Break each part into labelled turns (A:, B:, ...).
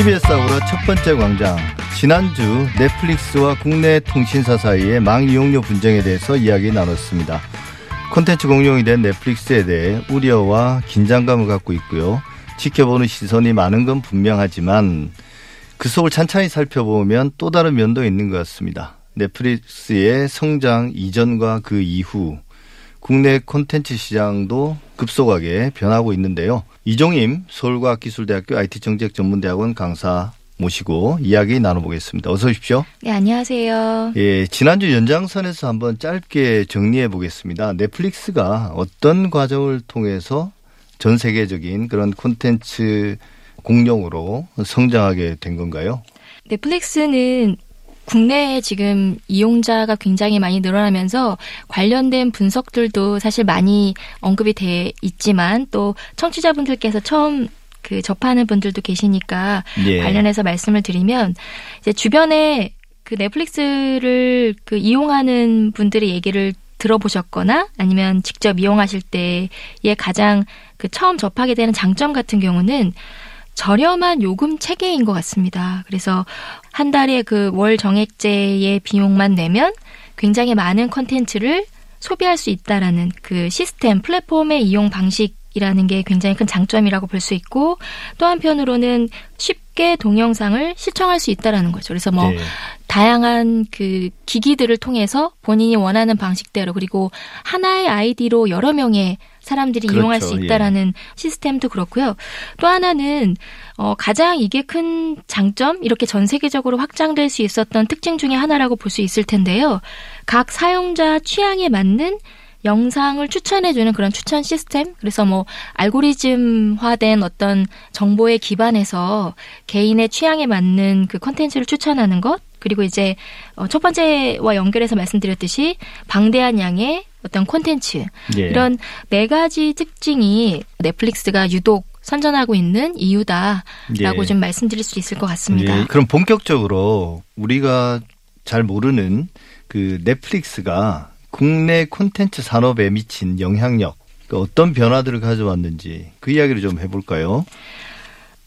A: TBS 아우라 첫 번째 광장. 지난주 넷플릭스와 국내 통신사 사이의 망 이용료 분쟁에 대해서 이야기 나눴습니다. 콘텐츠 공룡이 된 넷플릭스에 대해 우려와 긴장감을 갖고 있고요. 지켜보는 시선이 많은 건 분명하지만 그 속을 찬찬히 살펴보면 또 다른 면도 있는 것 같습니다. 넷플릭스의 성장 이전과 그 이후 국내 콘텐츠 시장도 급속하게 변하고 있는데요. 이종임 서울과학기술대학교 IT정책전문대학원 강사 모시고 이야기 나눠보겠습니다. 어서 오십시오.
B: 네, 안녕하세요.
A: 예, 지난주 연장선에서 한번 짧게 정리해 보겠습니다. 넷플릭스가 어떤 과정을 통해서 전 세계적인 그런 콘텐츠 공룡으로 성장하게 된 건가요?
B: 넷플릭스는 국내에 지금 이용자가 굉장히 많이 늘어나면서 관련된 분석들도 사실 많이 언급이 돼 있지만 또 청취자분들께서 처음 그 접하는 분들도 계시니까
A: 예.
B: 관련해서 말씀을 드리면 이제 주변에 그 넷플릭스를 그 이용하는 분들의 얘기를 들어보셨거나 아니면 직접 이용하실 때에 가장 그 처음 접하게 되는 장점 같은 경우는 저렴한 요금 체계인 것 같습니다. 그래서 한 달에 그 월 정액제의 비용만 내면 굉장히 많은 컨텐츠를 소비할 수 있다라는 그 시스템, 플랫폼의 이용 방식 이라는 게 굉장히 큰 장점이라고 볼 수 있고 또 한편으로는 쉽 게 동영상을 시청할 수 있다라는 거죠. 그래서 뭐
A: 네.
B: 다양한 그 기기들을 통해서 본인이 원하는 방식대로 그리고 하나의 아이디로 여러 명의 사람들이
A: 그렇죠.
B: 이용할 수 있다라는 시스템도 그렇고요. 또 하나는 어 가장 이게 큰 장점 이렇게 전 세계적으로 확장될 수 있었던 특징 중에 하나라고 볼 수 있을 텐데요. 각 사용자 취향에 맞는 영상을 추천해주는 그런 추천 시스템. 그래서 뭐 알고리즘화된 어떤 정보에 기반해서 개인의 취향에 맞는 그 컨텐츠를 추천하는 것. 그리고 이제 어, 첫 번째와 연결해서 말씀드렸듯이 방대한 양의 어떤 콘텐츠
A: 예.
B: 이런 네 가지 특징이 넷플릭스가 유독 선전하고 있는 이유다라고
A: 예.
B: 좀 말씀드릴 수 있을 것 같습니다.
A: 예, 그럼 본격적으로 우리가 잘 모르는 그 넷플릭스가 국내 콘텐츠 산업에 미친 영향력, 그 어떤 변화들을 가져왔는지 그 이야기를 좀 해볼까요?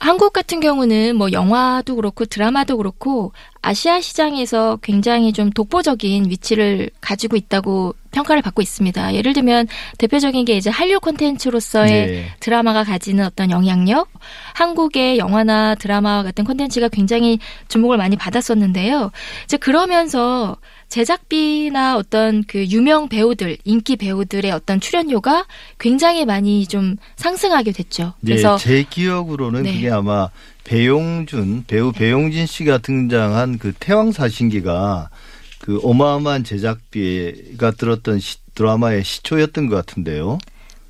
B: 한국 같은 경우는 뭐 영화도 그렇고 드라마도 그렇고 아시아 시장에서 굉장히 좀 독보적인 위치를 가지고 있다고 평가를 받고 있습니다. 예를 들면 대표적인 게 이제 한류 콘텐츠로서의
A: 네.
B: 드라마가 가지는 어떤 영향력, 한국의 영화나 드라마 같은 콘텐츠가 굉장히 주목을 많이 받았었는데요. 이제 그러면서 제작비나 어떤 그 유명 배우들, 인기 배우들의 어떤 출연료가 굉장히 많이 좀 상승하게 됐죠. 그래서
A: 예, 제 기억으로는
B: 네.
A: 그게 아마 배용준 배우 배용진 씨가 등장한 그 태왕 사신기가 그 어마어마한 제작비가 들었던 시- 드라마의 시초였던 것 같은데요.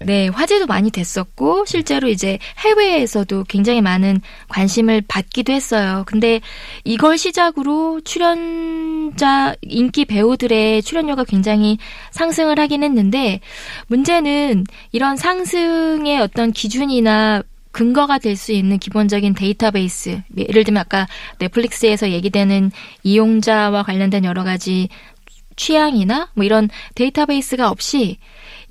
B: 네, 화제도 많이 됐었고, 실제로 이제 해외에서도 굉장히 많은 관심을 받기도 했어요. 근데 이걸 시작으로 출연자, 인기 배우들의 출연료가 굉장히 상승을 하긴 했는데, 문제는 이런 상승의 어떤 기준이나 근거가 될 수 있는 기본적인 데이터베이스. 예를 들면 아까 넷플릭스에서 얘기되는 이용자와 관련된 여러 가지 취향이나 뭐 이런 데이터베이스가 없이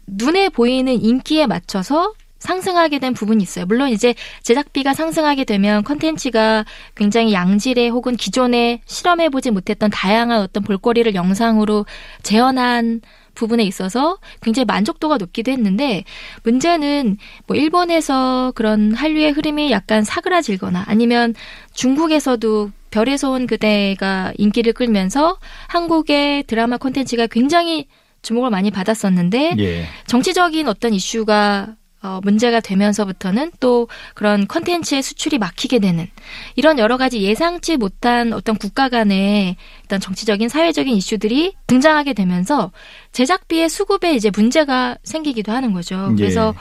B: 눈에 보이는 인기에 맞춰서 상승하게 된 부분이 있어요. 물론 이제 제작비가 상승하게 되면 컨텐츠가 굉장히 양질의 혹은 기존에 실험해보지 못했던 다양한 어떤 볼거리를 영상으로 재현한 부분에 있어서 굉장히 만족도가 높기도 했는데 문제는 뭐 일본에서 그런 한류의 흐름이 약간 사그라질거나 아니면 중국에서도 별에서 온 그대가 인기를 끌면서 한국의 드라마 콘텐츠가 굉장히 주목을 많이 받았었는데
A: 예.
B: 정치적인 어떤 이슈가 어, 문제가 되면서부터는 또 그런 컨텐츠의 수출이 막히게 되는 이런 여러 가지 예상치 못한 어떤 국가 간의 어떤 정치적인 사회적인 이슈들이 등장하게 되면서 제작비의 수급에 이제 문제가 생기기도 하는 거죠.
A: 예.
B: 그래서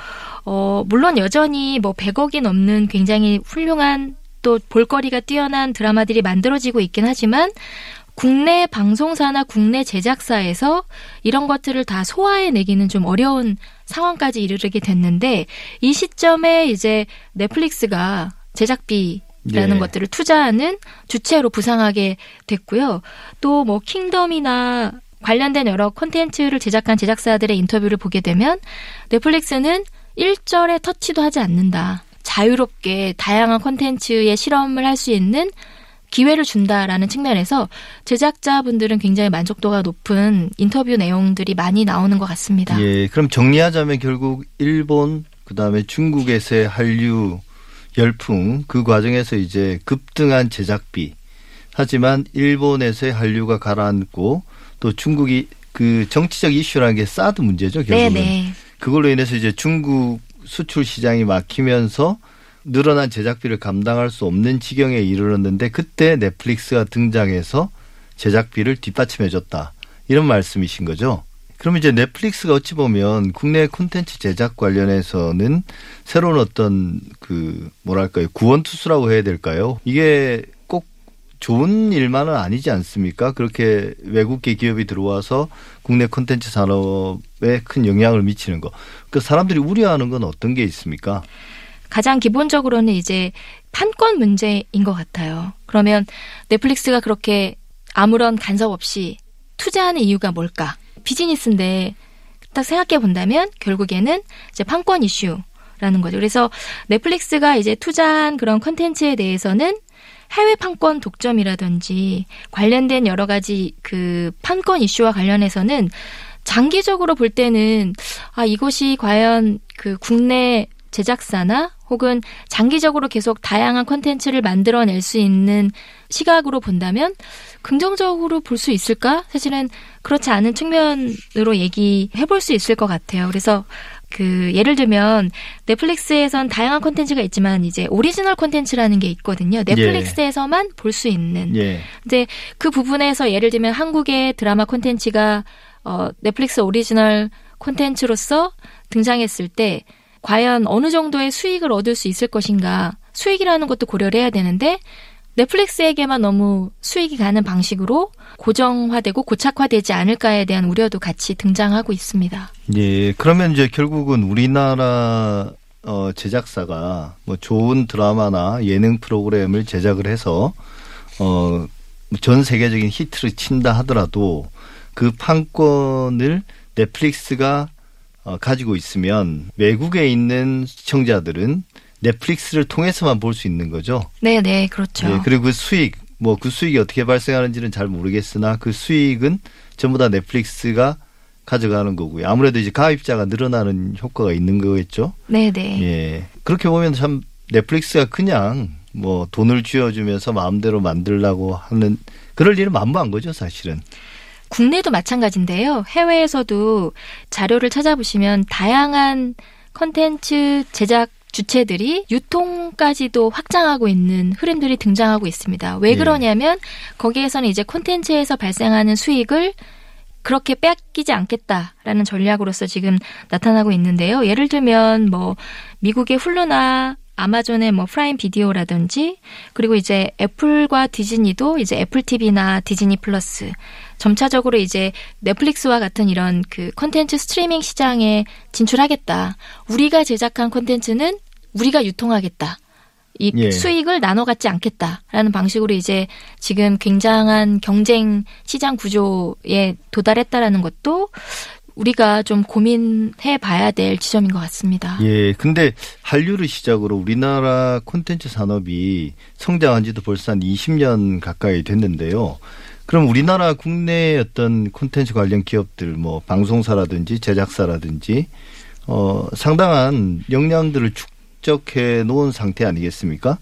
B: 어, 물론 여전히 뭐 100억이 넘는 굉장히 훌륭한 또 볼거리가 뛰어난 드라마들이 만들어지고 있긴 하지만 국내 방송사나 국내 제작사에서 이런 것들을 다 소화해내기는 좀 어려운 상황까지 이르게 됐는데 이 시점에 이제 넷플릭스가 제작비 라는
A: 예.
B: 것들을 투자하는 주체로 부상하게 됐고요. 또 뭐 킹덤이나 관련된 여러 콘텐츠를 제작한 제작사들의 인터뷰를 보게 되면 넷플릭스는 일절에 터치도 하지 않는다. 자유롭게 다양한 콘텐츠의 실험을 할 수 있는 기회를 준다라는 측면에서 제작자분들은 굉장히 만족도가 높은 인터뷰 내용들이 많이 나오는 것 같습니다.
A: 예, 그럼 정리하자면 결국 일본 그다음에 중국에서의 한류 열풍 그 과정에서 이제 급등한 제작비 하지만 일본에서의 한류가 가라앉고 또 중국이 그 정치적 이슈라는 게 사드 문제죠 결국은 네네. 그걸로 인해서 이제 중국 수출 시장이 막히면서 늘어난 제작비를 감당할 수 없는 지경에 이르렀는데 그때 넷플릭스가 등장해서 제작비를 뒷받침해줬다 이런 말씀이신 거죠. 그럼 이제 넷플릭스가 어찌 보면 국내 콘텐츠 제작 관련해서는 새로운 어떤 그 뭐랄까요 구원투수라고 해야 될까요? 이게 꼭 좋은 일만은 아니지 않습니까? 그렇게 외국계 기업이 들어와서 국내 콘텐츠 산업에 큰 영향을 미치는 거. 그 사람들이 우려하는 건 어떤 게 있습니까?
B: 가장 기본적으로는 이제 판권 문제인 것 같아요. 그러면 넷플릭스가 그렇게 아무런 간섭 없이 투자하는 이유가 뭘까? 비즈니스인데 딱 생각해 본다면 결국에는 이제 판권 이슈라는 거죠. 그래서 넷플릭스가 이제 투자한 그런 컨텐츠에 대해서는 해외 판권 독점이라든지 관련된 여러 가지 그 판권 이슈와 관련해서는 장기적으로 볼 때는 아 이것이 과연 그 국내 제작사나 혹은 장기적으로 계속 다양한 콘텐츠를 만들어낼 수 있는 시각으로 본다면 긍정적으로 볼 수 있을까? 사실은 그렇지 않은 측면으로 얘기해 볼 수 있을 것 같아요. 그래서 그 예를 들면 넷플릭스에선 다양한 콘텐츠가 있지만 이제 오리지널 콘텐츠라는 게 있거든요. 넷플릭스에서만 예. 볼수 있는. 예. 이제 그 부분에서 예를 들면 한국의 드라마 콘텐츠가 어 넷플릭스 오리지널 콘텐츠로서 등장했을 때 과연 어느 정도의 수익을 얻을 수 있을 것인가 수익이라는 것도 고려를 해야 되는데 넷플릭스에게만 너무 수익이 가는 방식으로 고정화되고 고착화되지 않을까에 대한 우려도 같이 등장하고 있습니다.
A: 예, 그러면 이제 결국은 우리나라 어, 제작사가 뭐 좋은 드라마나 예능 프로그램을 제작을 해서 어, 전 세계적인 히트를 친다 하더라도 그 판권을 넷플릭스가 어, 가지고 있으면 외국에 있는 시청자들은 넷플릭스를 통해서만 볼 수 있는 거죠.
B: 네, 네, 그렇죠. 네,
A: 그리고 그 수익, 뭐 그 수익이 어떻게 발생하는지는 잘 모르겠으나 그 수익은 전부 다 넷플릭스가 가져가는 거고요. 아무래도 이제 가입자가 늘어나는 효과가 있는 거겠죠.
B: 네, 네.
A: 예. 그렇게 보면 참 넷플릭스가 그냥 뭐 돈을 쥐어주면서 마음대로 만들라고 하는 그럴 일은 만무한 거죠, 사실은.
B: 국내도 마찬가지인데요. 해외에서도 자료를 찾아보시면 다양한 컨텐츠 제작 주체들이 유통까지도 확장하고 있는 흐름들이 등장하고 있습니다. 왜 예. 그러냐면 거기에서는 이제 콘텐츠에서 발생하는 수익을 그렇게 뺏기지 않겠다라는 전략으로서 지금 나타나고 있는데요. 예를 들면 뭐 미국의 훌루나 아마존의 뭐 프라임 비디오라든지 그리고 이제 애플과 디즈니도 이제 애플 TV나 디즈니 플러스 점차적으로 이제 넷플릭스와 같은 이런 그 컨텐츠 스트리밍 시장에 진출하겠다. 우리가 제작한 컨텐츠는 우리가 유통하겠다. 이 예. 수익을 나눠 갖지 않겠다라는 방식으로 이제 지금 굉장한 경쟁 시장 구조에 도달했다라는 것도 우리가 좀 고민해 봐야 될 지점인 것 같습니다.
A: 예. 근데 한류를 시작으로 우리나라 콘텐츠 산업이 성장한 지도 벌써 한 20년 가까이 됐는데요. 그럼 우리나라 국내 어떤 콘텐츠 관련 기업들 뭐 방송사라든지 제작사라든지 어 상당한 역량들을 축적해 놓은 상태 아니겠습니까?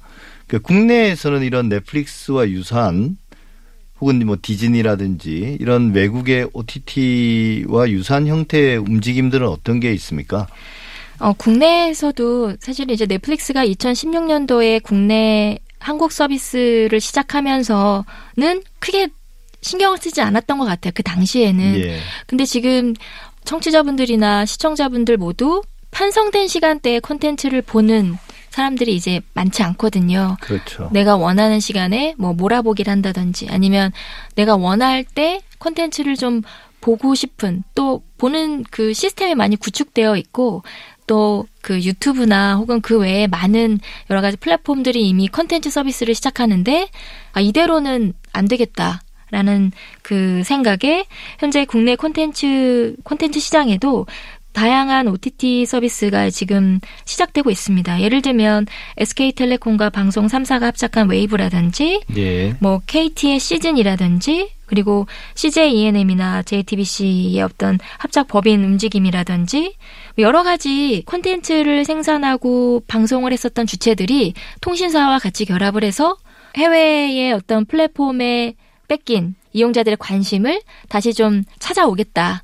A: 그 국내에서는 이런 넷플릭스와 유사한 혹은 뭐 디즈니라든지 이런 외국의 OTT와 유사한 형태의 움직임들은 어떤 게 있습니까?
B: 어, 국내에서도 사실 이제 넷플릭스가 2016년도에 국내 한국 서비스를 시작하면서는 크게 신경을 쓰지 않았던 것 같아요. 그 당시에는. 예. 근데 지금 청취자분들이나 시청자분들 모두 편성된 시간대에 콘텐츠를 보는 사람들이 이제 많지 않거든요.
A: 그렇죠.
B: 내가 원하는 시간에 뭐 몰아보기를 한다든지 아니면 내가 원할 때 콘텐츠를 좀 보고 싶은 또 보는 그 시스템이 많이 구축되어 있고 또 그 유튜브나 혹은 그 외에 많은 여러 가지 플랫폼들이 이미 콘텐츠 서비스를 시작하는데 아 이대로는 안 되겠다. 라는 그 생각에 현재 국내 콘텐츠 콘텐츠 시장에도 다양한 OTT 서비스가 지금 시작되고 있습니다. 예를 들면 SK텔레콤과 방송 3사가 합작한 웨이브라든지
A: 예.
B: 뭐 KT의 시즌이라든지 그리고 CJ ENM이나 JTBC의 어떤 합작 법인 움직임이라든지 여러 가지 콘텐츠를 생산하고 방송을 했었던 주체들이 통신사와 같이 결합을 해서 해외의 어떤 플랫폼에 뺏긴 이용자들의 관심을 다시 좀 찾아오겠다라는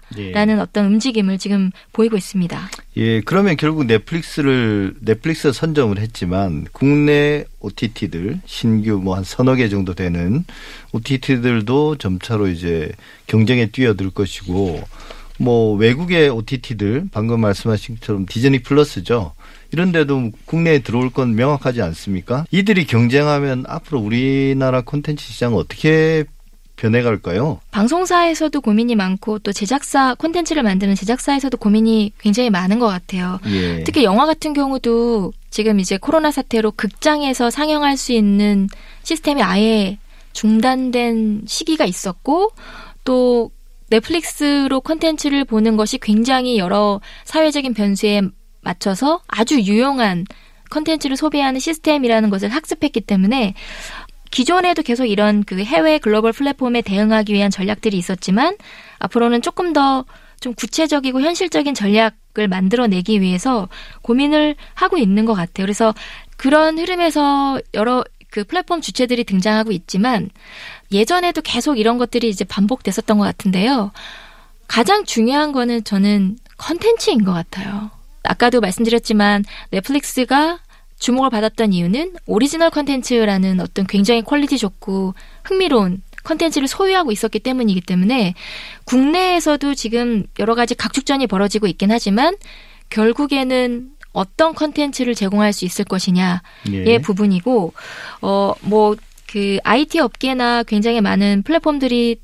A: 예.
B: 어떤 움직임을 지금 보이고 있습니다.
A: 예, 그러면 결국 넷플릭스를 넷플릭스 선점을 했지만 국내 OTT들 신규 뭐 한 서너 개 정도 되는 OTT들도 점차로 이제 경쟁에 뛰어들 것이고 뭐 외국의 OTT들 방금 말씀하신 것처럼 디즈니 플러스죠. 이런데도 국내에 들어올 건 명확하지 않습니까? 이들이 경쟁하면 앞으로 우리나라 콘텐츠 시장은 어떻게 변해갈까요?
B: 방송사에서도 고민이 많고 또 제작사 콘텐츠를 만드는 제작사에서도 고민이 굉장히 많은 것 같아요.
A: 예.
B: 특히 영화 같은 경우도 지금 이제 코로나 사태로 극장에서 상영할 수 있는 시스템이 아예 중단된 시기가 있었고 또 넷플릭스로 콘텐츠를 보는 것이 굉장히 여러 사회적인 변수에 맞춰서 아주 유용한 콘텐츠를 소비하는 시스템이라는 것을 학습했기 때문에 기존에도 계속 이런 그 해외 글로벌 플랫폼에 대응하기 위한 전략들이 있었지만 앞으로는 조금 더 좀 구체적이고 현실적인 전략을 만들어내기 위해서 고민을 하고 있는 것 같아요. 그래서 그런 흐름에서 여러 그 플랫폼 주체들이 등장하고 있지만 예전에도 계속 이런 것들이 이제 반복됐었던 것 같은데요. 가장 중요한 거는 저는 컨텐츠인 것 같아요. 아까도 말씀드렸지만 넷플릭스가 주목을 받았던 이유는 오리지널 컨텐츠라는 어떤 굉장히 quality 좋고 흥미로운 컨텐츠를 소유하고 있었기 때문이기 때문에 국내에서도 지금 여러 가지 각축전이 벌어지고 있긴 하지만 결국에는 어떤 컨텐츠를 제공할 수 있을 것이냐의
A: 예.
B: 부분이고 어 뭐 그 IT 업계나 굉장히 많은 플랫폼들이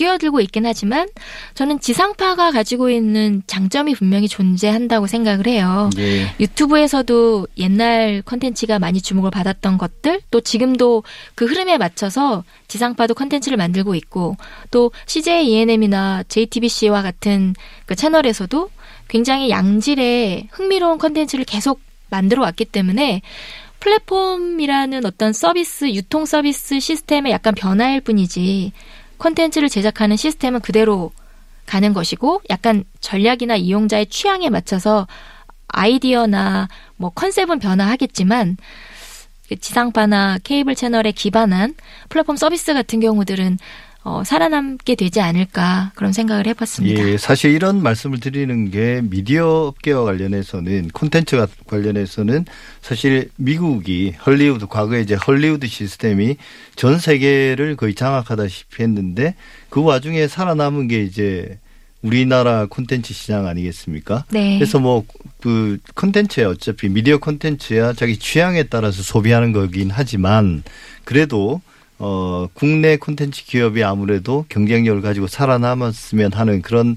B: 뛰어들고 있긴 하지만 저는 지상파가 가지고 있는 장점이 분명히 존재한다고 생각을 해요.
A: 예.
B: 유튜브에서도 옛날 컨텐츠가 많이 주목을 받았던 것들 또 지금도 그 흐름에 맞춰서 지상파도 컨텐츠를 만들고 있고 또 CJ ENM이나 JTBC와 같은 그 채널에서도 굉장히 양질의 흥미로운 컨텐츠를 계속 만들어 왔기 때문에 플랫폼이라는 어떤 서비스 유통 서비스 시스템의 약간 변화일 뿐이지 콘텐츠를 제작하는 시스템은 그대로 가는 것이고 약간 전략이나 이용자의 취향에 맞춰서 아이디어나 뭐 컨셉은 변화하겠지만 그 지상파나 케이블 채널에 기반한 플랫폼 서비스 같은 경우들은 어, 살아남게 되지 않을까 그런 생각을 해봤습니다.
A: 예, 사실 이런 말씀을 드리는 게 미디어 업계와 관련해서는 콘텐츠와 관련해서는 사실 미국이 헐리우드 과거에 이제 헐리우드 시스템이 전 세계를 거의 장악하다시피 했는데 그 와중에 살아남은 게 이제 우리나라 콘텐츠 시장 아니겠습니까?
B: 네.
A: 그래서 뭐 그 콘텐츠야 어차피 미디어 콘텐츠야 자기 취향에 따라서 소비하는 거긴 하지만 그래도 어 국내 콘텐츠 기업이 아무래도 경쟁력을 가지고 살아남았으면 하는 그런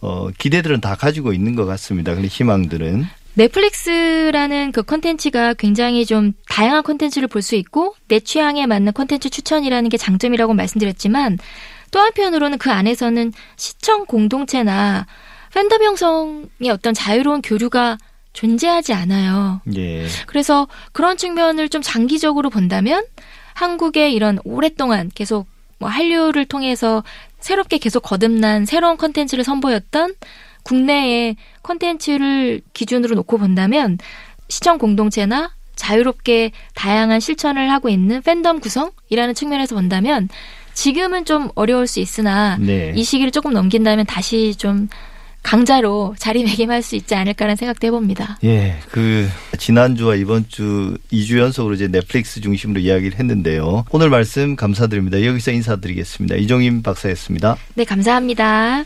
A: 어 기대들은 다 가지고 있는 것 같습니다. 그런 희망들은
B: 넷플릭스라는 그 컨텐츠가 굉장히 좀 다양한 컨텐츠를 볼 수 있고 내 취향에 맞는 컨텐츠 추천이라는 게 장점이라고 말씀드렸지만 또 한편으로는 그 안에서는 시청 공동체나 팬덤 형성의 어떤 자유로운 교류가 존재하지 않아요.
A: 예.
B: 그래서 그런 측면을 좀 장기적으로 본다면 한국의 이런 오랫동안 계속 뭐 한류를 통해서 새롭게 계속 거듭난 새로운 컨텐츠를 선보였던 국내의 컨텐츠를 기준으로 놓고 본다면 시청 공동체나 자유롭게 다양한 실천을 하고 있는 팬덤 구성이라는 측면에서 본다면 지금은 좀 어려울 수 있으나
A: 네.
B: 이 시기를 조금 넘긴다면 다시 좀 강자로 자리매김할 수 있지 않을까라는 생각도 해봅니다.
A: 예, 그 지난주와 이번 주 2주 연속으로 이제 넷플릭스 중심으로 이야기를 했는데요. 오늘 말씀 감사드립니다. 여기서 인사드리겠습니다. 이종임 박사였습니다.
B: 네, 감사합니다.